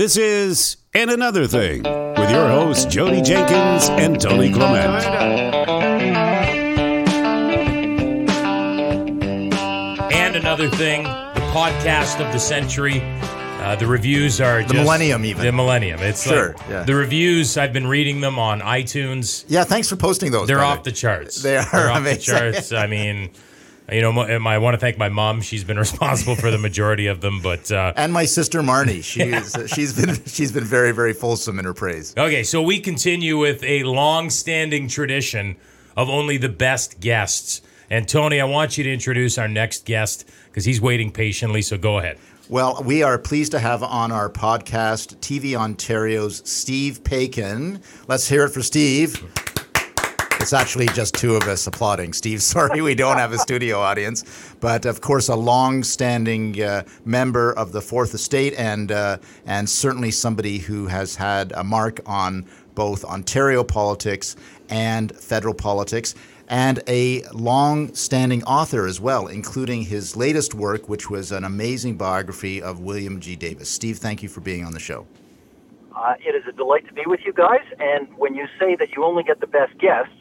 This is And Another Thing with your hosts, Jodie Jenkins and Tony Clement. And Another Thing, the podcast of the century. Uh, the reviews are The millennium even. The millennium. It's Sure, like yeah. the reviews. I've been reading them on iTunes. Yeah, thanks for posting those. They're by off the the charts. They are They're off amazing. the charts. I mean, you know, I want to thank my mom. She's been responsible for the majority of them. But uh, and my sister Marnie. She's she's been she's been very very fulsome in her praise. Okay, so we continue with a long-standing tradition of only the best guests. And Tony, I want you to introduce our next guest because he's waiting patiently. So go ahead. Well, we are pleased to have on our podcast TV Ontario's Steve Paikin. Let's hear it for Steve. It's actually just two of us applauding. Steve, sorry we don't have a studio audience, but of course a long-standing uh, member of the Fourth Estate and uh, and certainly somebody who has had a mark on both Ontario politics and federal politics, and a long-standing author as well, including his latest work, which was an amazing biography of William G. Davis. Steve, thank you for being on the show. Uh, it is a delight to be with you guys. And when you say that you only get the best guests,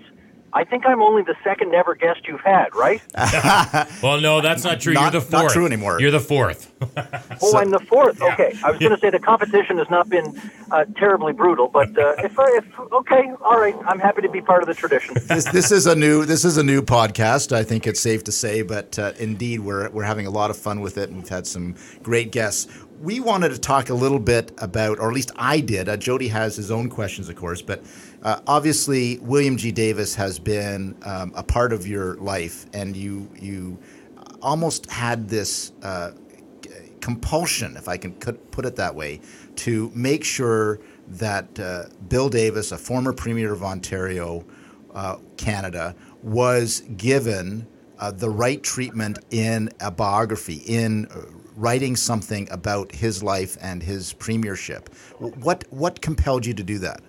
I think I'm only the second ever guest you've had, right? Well, no, that's not true. Not- You're the fourth. not fourth. true anymore. You're the fourth. Oh, I'm the fourth. Okay, I was going to say the competition has not been uh, terribly brutal, but uh, if, I- if okay, all right, I'm happy to be part of the tradition. this, this is a new this is a new podcast. I think it's safe to say, but uh, indeed we're we're having a lot of fun with it, and we've had some great guests. We wanted to talk a little bit about, or at least I did. Uh, Jodie has his own questions, of course, but uh, obviously William G. Davis has been um, a part of your life, and you you almost had this. Uh, compulsion, if I can put it that way, to make sure that uh, Bill Davis, a former Premier of Ontario, uh, Canada, was given uh, the right treatment in a biography, in uh, writing something about his life and his premiership. What what compelled you to do that?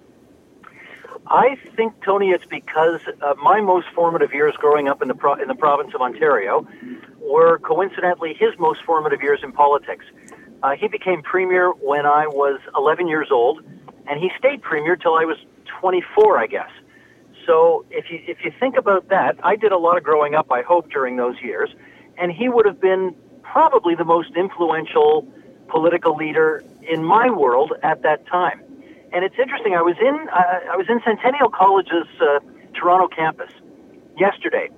I think, Tony, it's because uh, my most formative years growing up in the pro- in the province of Ontario were coincidentally his most formative years in politics. Uh, he became premier when I was 11 years old, and he stayed premier till I was 24, I guess. So if you if you think about that, I did a lot of growing up. I hope during those years, and he would have been probably the most influential political leader in my world at that time. And it's interesting. I was in uh, I was in Centennial College's uh, Toronto campus yesterday,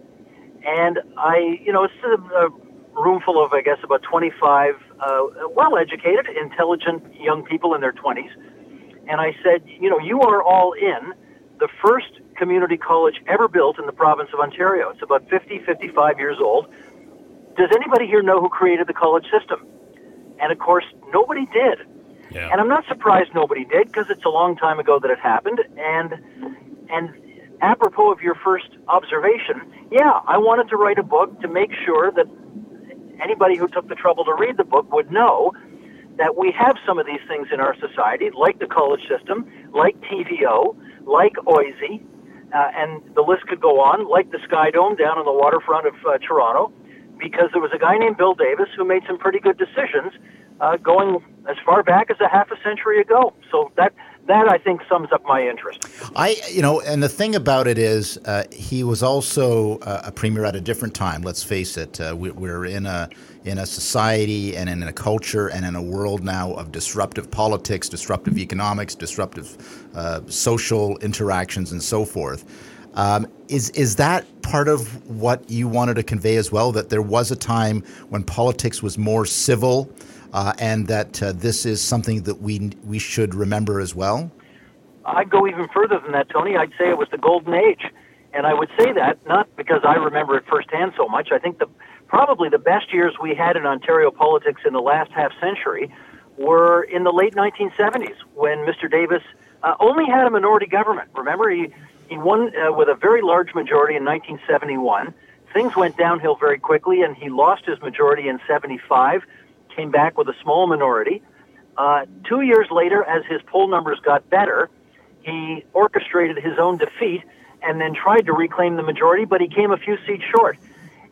and I you know it's a, a room full of I guess about 25 uh, well-educated, intelligent young people in their 20s, and I said, you know, you are all in the first community college ever built in the province of Ontario. It's about 50, 55 years old. Does anybody here know who created the college system? And of course, nobody did. Yeah. And I'm not surprised nobody did because it's a long time ago that it happened. And and apropos of your first observation, yeah, I wanted to write a book to make sure that anybody who took the trouble to read the book would know that we have some of these things in our society, like the college system, like TVO, like OISE, uh, and the list could go on, like the Sky Dome down on the waterfront of uh, Toronto, because there was a guy named Bill Davis who made some pretty good decisions uh, going as far back as a half a century ago. So that that I think sums up my interest. I, you know, and the thing about it is, uh, he was also uh, a premier at a different time. Let's face it. Uh, we, we're in a in a society and in a culture and in a world now of disruptive politics, disruptive economics, disruptive uh, social interactions, and so forth. Um, is is that part of what you wanted to convey as well? That there was a time when politics was more civil, uh, and that uh, this is something that we we should remember as well. I'd go even further than that, Tony. I'd say it was the golden age. And I would say that not because I remember it firsthand so much. I think the probably the best years we had in Ontario politics in the last half century were in the late 1970s when Mr. Davis uh, only had a minority government. Remember, he, he won uh, with a very large majority in 1971. Things went downhill very quickly, and he lost his majority in 75, came back with a small minority. Uh, two years later, as his poll numbers got better, he orchestrated his own defeat and then tried to reclaim the majority, but he came a few seats short.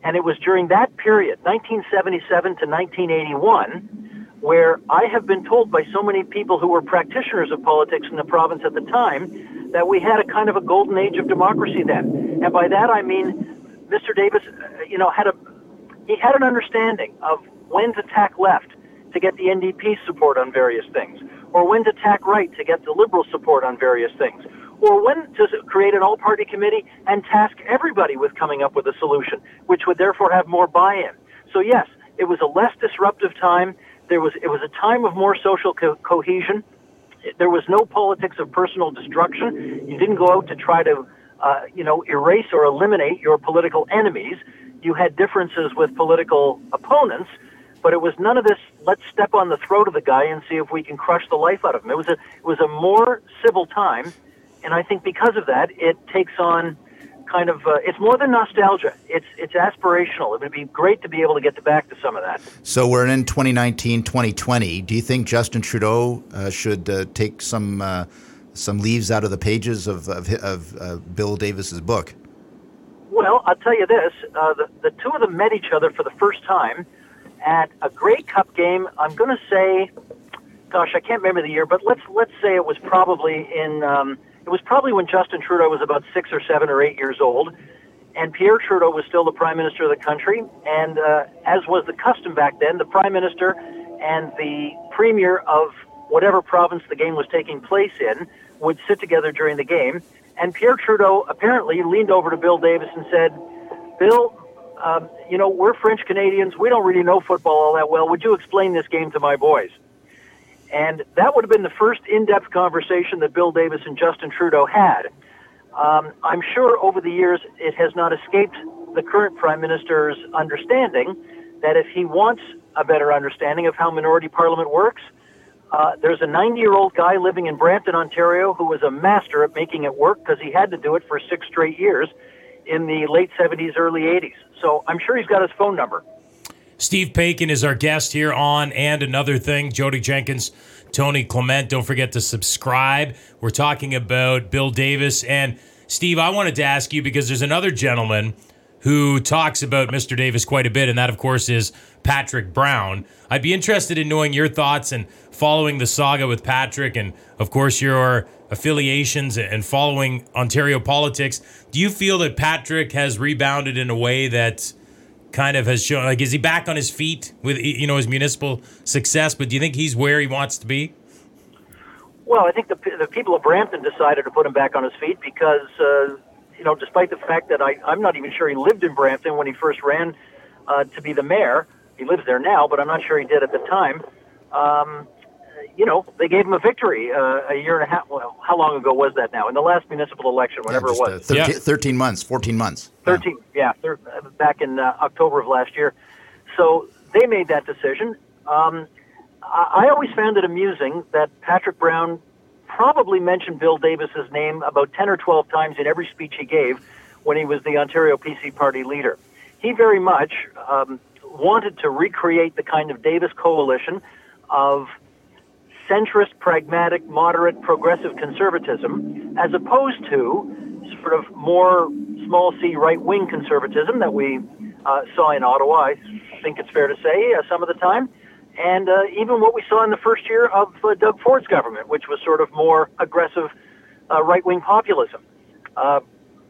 And it was during that period, 1977 to 1981, where I have been told by so many people who were practitioners of politics in the province at the time that we had a kind of a golden age of democracy then. And by that I mean Mr. Davis, uh, you know, had a he had an understanding of when to tack left to get the NDP support on various things, or when to tack right to get the Liberal support on various things, or when to create an all-party committee and task everybody with coming up with a solution, which would therefore have more buy-in. So yes, it was a less disruptive time. There was it was a time of more social co- cohesion. There was no politics of personal destruction. You didn't go out to try to, uh, you know, erase or eliminate your political enemies. You had differences with political opponents, but it was none of this. Let's step on the throat of the guy and see if we can crush the life out of him. It was a it was a more civil time, and I think because of that, it takes on kind of uh, it's more than nostalgia. It's it's aspirational. It would be great to be able to get back to some of that. So we're in 2019, 2020. Do you think Justin Trudeau uh, should uh, take some uh, some leaves out of the pages of of, of uh, Bill Davis's book? Well, I'll tell you this: uh, the the two of them met each other for the first time at a Grey Cup game. I'm going to say, gosh, I can't remember the year, but let's let's say it was probably in. Um, it was probably when Justin Trudeau was about six or seven or eight years old, and Pierre Trudeau was still the prime minister of the country. And uh, as was the custom back then, the prime minister and the premier of whatever province the game was taking place in would sit together during the game. And Pierre Trudeau apparently leaned over to Bill Davis and said, Bill, um, you know, we're French Canadians. We don't really know football all that well. Would you explain this game to my boys? And that would have been the first in depth conversation that Bill Davis and Justin Trudeau had. Um, I'm sure over the years it has not escaped the current Prime Minister's understanding that if he wants a better understanding of how minority parliament works, uh, there's a 90 year old guy living in Brampton, Ontario, who was a master at making it work because he had to do it for six straight years in the late 70s, early 80s. So I'm sure he's got his phone number. Steve Paikin is our guest here on And Another Thing. Jodie Jenkins, Tony Clement. Don't forget to subscribe. We're talking about Bill Davis. And Steve, I wanted to ask you because there's another gentleman who talks about Mr. Davis quite a bit, and that, of course, is Patrick Brown. I'd be interested in knowing your thoughts and following the saga with Patrick, and of course, your affiliations and following Ontario politics. Do you feel that Patrick has rebounded in a way that kind of has shown like is he back on his feet with you know his municipal success but do you think he's where he wants to be well i think the, the people of brampton decided to put him back on his feet because uh, you know despite the fact that I, i'm not even sure he lived in brampton when he first ran uh, to be the mayor he lives there now but i'm not sure he did at the time um, you know, they gave him a victory uh, a year and a half. Well, how long ago was that now? In the last municipal election, whatever yeah, it was. Uh, 13, yeah. 13, months, 14 months. 13, yeah, thir- back in uh, October of last year. So they made that decision. Um, I-, I always found it amusing that Patrick Brown probably mentioned Bill Davis's name about 10 or 12 times in every speech he gave when he was the Ontario PC party leader. He very much um, wanted to recreate the kind of Davis coalition of centrist, pragmatic, moderate, progressive conservatism, as opposed to sort of more small c right wing conservatism that we uh, saw in Ottawa. I think it's fair to say uh, some of the time. And uh, even what we saw in the first year of uh, Doug Ford's government, which was sort of more aggressive uh, right wing populism. Uh,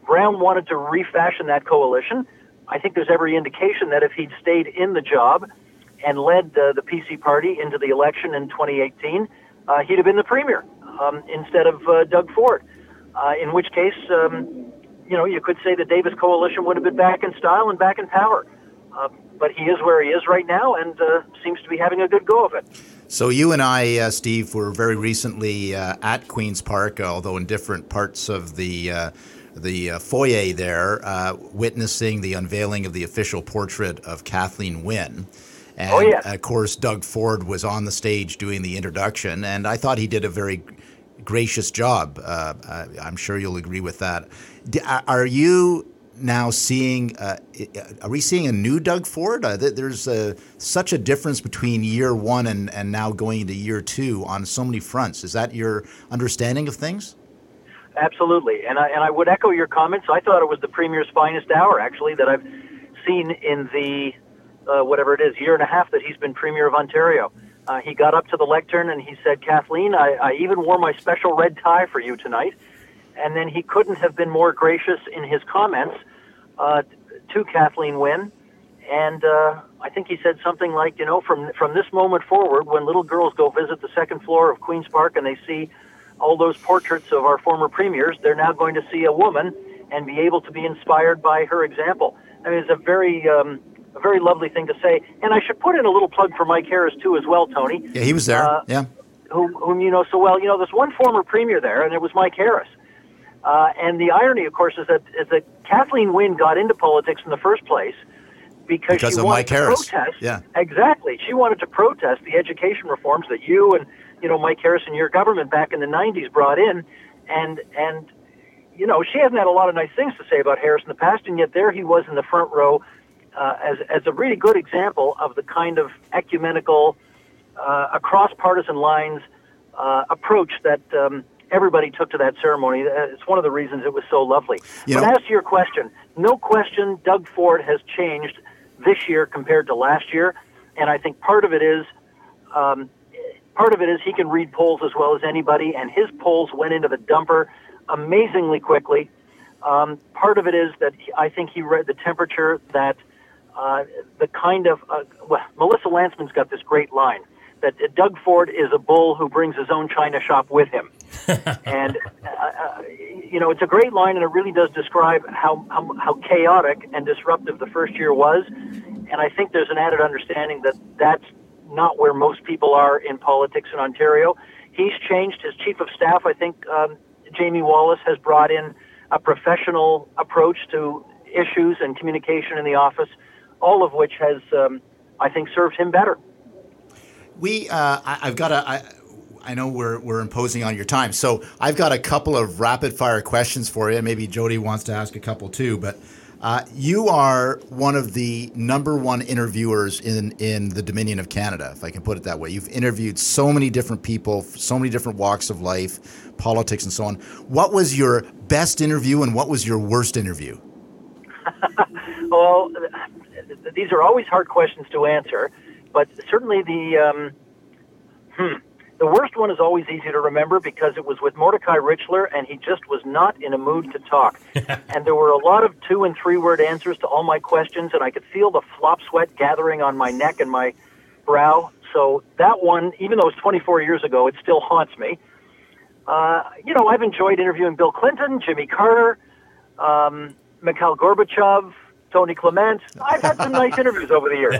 Brown wanted to refashion that coalition. I think there's every indication that if he'd stayed in the job, and led the PC party into the election in 2018, uh, he'd have been the premier um, instead of uh, Doug Ford. In which case, um, you know, you could say the Davis coalition would have been back in style and back in power. But he is where he is right now and uh, seems to be having a good go of it. So you and I, uh, Steve, were very recently uh, at Queens Park, although in different parts of the uh, the uh, foyer there, uh, witnessing the unveiling of the official portrait of Kathleen Wynne. And oh, yeah. of course, Doug Ford was on the stage doing the introduction, and I thought he did a very gracious job. I'm sure you'll agree with that. Are you now seeing? Uh, are we seeing a new Doug Ford? Uh, there's a, such a difference between year one and, and now going into year two on so many fronts. Is that your understanding of things? Absolutely, and I and I would echo your comments. I thought it was the premier's finest hour, actually, that I've seen in the uh, whatever it is, year and a half that he's been Premier of Ontario. Uh, he got up to the lectern and he said, Kathleen, I, I even wore my special red tie for you tonight. And then he couldn't have been more gracious in his comments uh, to Kathleen Wynne. And uh, I think he said something like, you know, from from this moment forward, when little girls go visit the second floor of Queens Park and they see all those portraits of our former premiers, they're now going to see a woman and be able to be inspired by her example. I mean, it's a very um, a very lovely thing to say. And I should put in a little plug for Mike Harris too, as well, Tony. Yeah, he was there. Uh, yeah. Whom, whom you know so well. You know, there's one former premier there, and it was Mike Harris. Uh, and the irony, of course, is that is that Kathleen Wynne got into politics in the first place because, because she of wanted Mike to Harris. protest. Yeah. Exactly. She wanted to protest the education reforms that you and you know Mike Harris and your government back in the '90s brought in, and and you know she hasn't had a lot of nice things to say about Harris in the past, and yet there he was in the front row uh, as as a really good example of the kind of ecumenical, uh, across partisan lines uh, approach that. Um, everybody took to that ceremony. Uh, it's one of the reasons it was so lovely. You but know- as to your question, no question, Doug Ford has changed this year compared to last year, and I think part of it is. Um, part of it is he can read polls as well as anybody, and his polls went into the dumper amazingly quickly. Um, part of it is that he, I think he read the temperature that uh, the kind of uh, well, Melissa Lantsman's got this great line that Doug Ford is a bull who brings his own china shop with him, and uh, uh, you know it's a great line, and it really does describe how, how how chaotic and disruptive the first year was, and I think there's an added understanding that that's not where most people are in politics in Ontario. He's changed his chief of staff. I think um, Jamie Wallace has brought in a professional approach to issues and communication in the office, all of which has, um, I think, served him better. We, uh, I, I've got a. I, I know we're we're imposing on your time, so I've got a couple of rapid fire questions for you. Maybe Jodie wants to ask a couple too, but. Uh, you are one of the number one interviewers in, in the Dominion of Canada, if I can put it that way. You've interviewed so many different people, so many different walks of life, politics, and so on. What was your best interview and what was your worst interview? Well, these are always hard questions to answer, but certainly the um, hmm, the worst one is always easy to remember because it was with Mordecai Richler, and he just was not in a mood to talk. and there were a lot of two and three word answers to all my questions, and I could feel the flop sweat gathering on my neck and my brow. So that one, even though it's 24 years ago, it still haunts me. Uh, you know, I've enjoyed interviewing Bill Clinton, Jimmy Carter, um, Mikhail Gorbachev, Tony Clement. I've had some nice interviews over the years.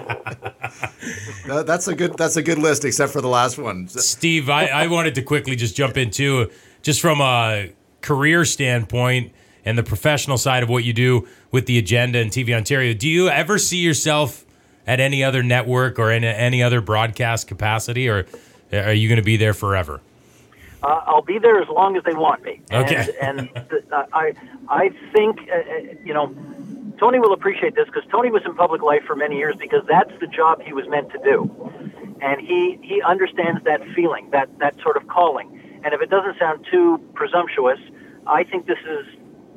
That's a good that's a good list, except for the last one. Steve, I, I wanted to quickly just jump into just from a career standpoint and the professional side of what you do with the agenda and TV Ontario. Do you ever see yourself at any other network or in any other broadcast capacity, or are you going to be there forever? Uh, I'll be there as long as they want me. Okay. And, and th- uh, I, I think, uh, uh, you know, Tony will appreciate this because Tony was in public life for many years because that's the job he was meant to do, and he he understands that feeling, that that sort of calling. And if it doesn't sound too presumptuous, I think this is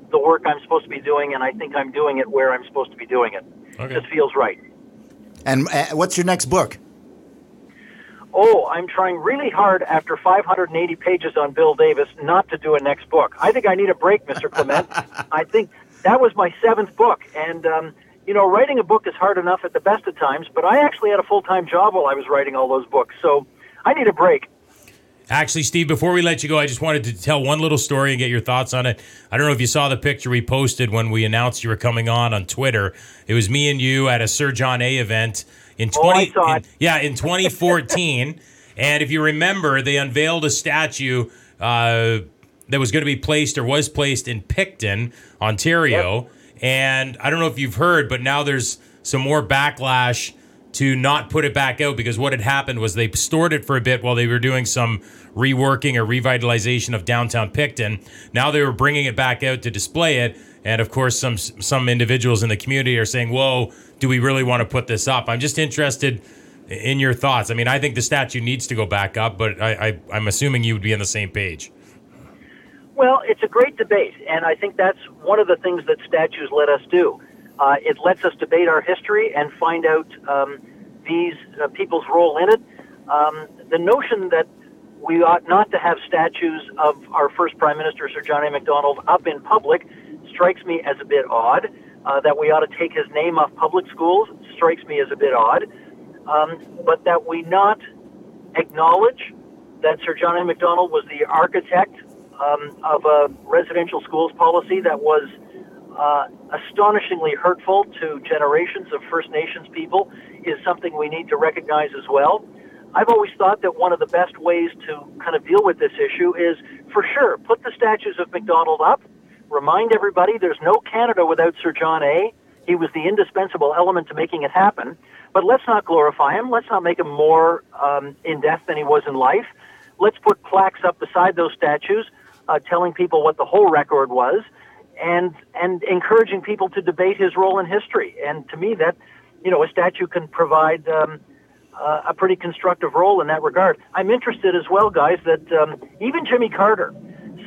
the work I'm supposed to be doing, and I think I'm doing it where I'm supposed to be doing it. Okay. It just feels right. And uh, what's your next book? Oh, I'm trying really hard after 580 pages on Bill Davis not to do a next book. I think I need a break, Mr. Clement. I think that was my seventh book. And, um, you know, writing a book is hard enough at the best of times, but I actually had a full time job while I was writing all those books. So I need a break. Actually, Steve, before we let you go, I just wanted to tell one little story and get your thoughts on it. I don't know if you saw the picture we posted when we announced you were coming on on Twitter. It was me and you at a Sir John A event in Oh, I twenty. saw in- yeah, in 2014. and if you remember, they unveiled a statue uh, that was going to be placed or was placed in Picton, Ontario. And I don't know if you've heard, but now there's some more backlash to not put it back out because what had happened was they stored it for a bit while they were doing some reworking or revitalization of downtown Picton. Now they were bringing it back out to display it, and of course some some individuals in the community are saying, "Whoa, do we really want to put this up?" I'm just interested in your thoughts. I mean, I think the statue needs to go back up, but I, I I'm assuming you would be on the same page. Well, it's a great debate, and I think that's one of the things that statues let us do. Uh, it lets us debate our history and find out um, these uh, people's role in it. Um, the notion that we ought not to have statues of our first Prime Minister, Sir John A. Macdonald, up in public strikes me as a bit odd. Uh, that we ought to take his name off public schools strikes me as a bit odd. Um, but that we not acknowledge that Sir John A. Macdonald was the architect um, of a residential schools policy that was uh, astonishingly hurtful to generations of First Nations people is something we need to recognize as well. I've always thought that one of the best ways to kind of deal with this issue is, for sure, put the statues of Macdonald up, remind everybody there's no Canada without Sir John A. He was the indispensable element to making it happen. But let's not glorify him. Let's not make him more um, in death than he was in life. Let's put plaques up beside those statues, uh, telling people what the whole record was, and and encouraging people to debate his role in history. And to me, that you know, a statue can provide. Um, uh, a pretty constructive role in that regard. I'm interested as well, guys, that um, even Jimmy Carter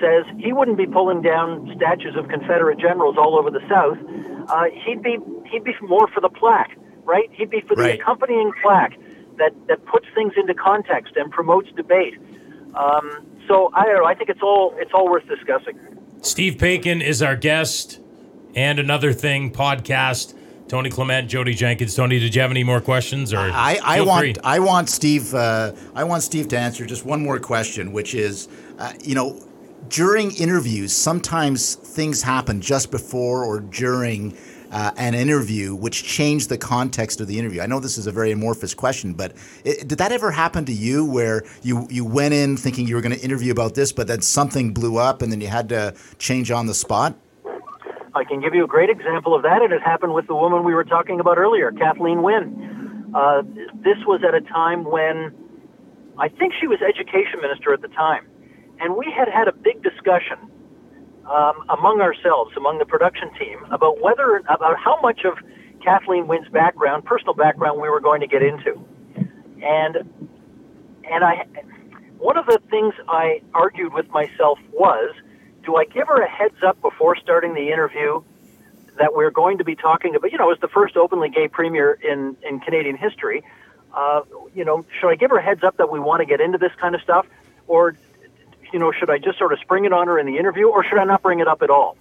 says he wouldn't be pulling down statues of Confederate generals all over the South. Uh, he'd be he'd be more for the plaque, right? He'd be for the Right. accompanying plaque that that puts things into context and promotes debate. Um, so I don't know. I think it's all it's all worth discussing. Steve Paikin is our guest, and another thing podcast. Tony Clement, Jodie Jenkins. Tony, did you have any more questions? Or I, I want free. I want Steve uh, I want Steve to answer just one more question, which is, uh, you know, during interviews, sometimes things happen just before or during uh, an interview which change the context of the interview. I know this is a very amorphous question, but it, did that ever happen to you where you you went in thinking you were going to interview about this, but then something blew up and then you had to change on the spot? I can give you a great example of that, and it happened with the woman we were talking about earlier, Kathleen Wynne. Uh, this was at a time when I think she was education minister at the time, and we had had a big discussion um, among ourselves, among the production team, about whether about how much of Kathleen Wynne's background, personal background, we were going to get into, and and I one of the things I argued with myself was do I give her a heads up before starting the interview that we're going to be talking about, you know, as the first openly gay premier in, in Canadian history, uh, you know, should I give her a heads up that we want to get into this kind of stuff? Or, you know, should I just sort of spring it on her in the interview or should I not bring it up at all?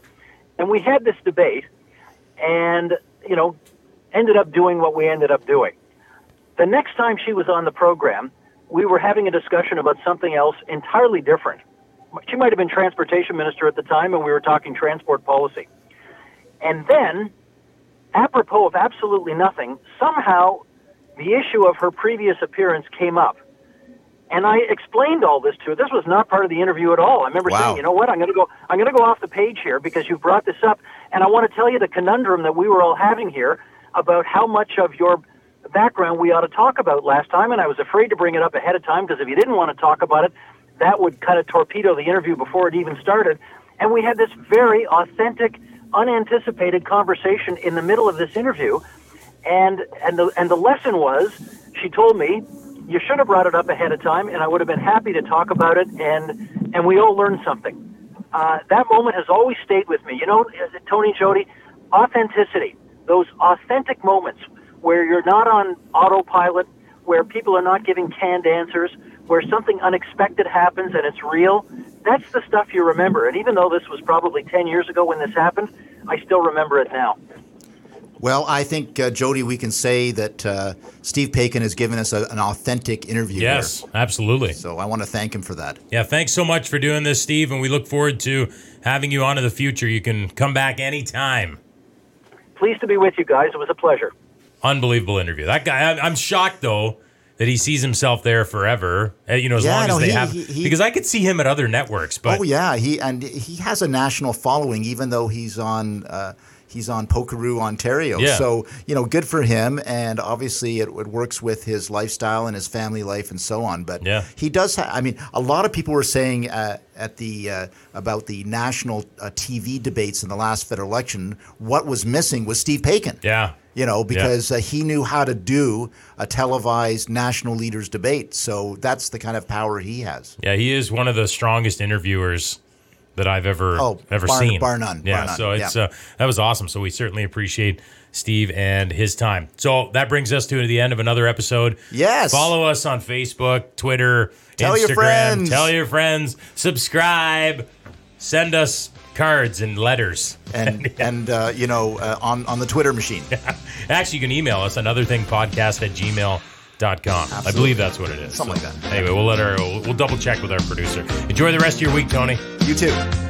And we had this debate and, you know, ended up doing what we ended up doing. The next time she was on the program, we were having a discussion about something else entirely different. She might have been transportation minister at the time, and we were talking transport policy. And then, apropos of absolutely nothing, somehow the issue of her previous appearance came up. And I explained all this to her. This was not part of the interview at all. I remember Wow. saying, you know what, I'm going to go, I'm going to go off the page here because you brought this up, and I want to tell you the conundrum that we were all having here about how much of your background we ought to talk about last time. And I was afraid to bring it up ahead of time because if you didn't want to talk about it, that would kind of torpedo the interview before it even started. And we had this very authentic, unanticipated conversation in the middle of this interview. And and the and the lesson was, she told me, you should have brought it up ahead of time, and I would have been happy to talk about it. And and we all learned something. Uh, that moment has always stayed with me. You know, Tony Jodie, authenticity. Those authentic moments where you're not on autopilot, where people are not giving canned answers, where something unexpected happens and it's real. That's the stuff you remember. And even though this was probably 10 years ago when this happened, I still remember it now. Well, I think, uh, Jodie, we can say that uh, Steve Paikin has given us a, an authentic interview. here. yes, absolutely. So I want to thank him for that. Yeah, thanks so much for doing this, Steve, and we look forward to having you on in the future. You can come back anytime. Pleased to be with you guys. It was a pleasure. Unbelievable interview. That guy. I'm, I'm shocked though that he sees himself there forever. uh, You know, as Yeah, long no, as they he- have, he- he- because I could see him at other networks. But oh yeah, he and he has a national following, even though he's on uh, he's on Pokeroo, Ontario. Yeah. So you know, good for him, and obviously it, it works with his lifestyle and his family life and so on. But Yeah. he does. Ha- I mean, a lot of people were saying uh, at the uh, about the national uh, TV debates in the last federal election, what was missing was Steve Paikin. yeah, You know, because uh, he knew how to do a televised national leaders debate. So that's the kind of power he has. yeah, he is one of the strongest interviewers that I've ever Oh, ever bar- seen. bar none, Yeah, bar none, so it's yeah. uh, that was awesome. So we certainly appreciate Steve and his time. So that brings us to the end of another episode. Yes. Follow us on Facebook, Twitter, Tell Instagram. your friends. Tell your friends. Subscribe. Send us cards and letters. and and uh, you know uh, on on the Twitter machine. Actually, you can email us another thing podcast at gmail.com. I Absolutely. believe that's what it is. Something like that. Anyway, we'll let our we'll, we'll double check with our producer. Enjoy the rest of your week, Tony. You too.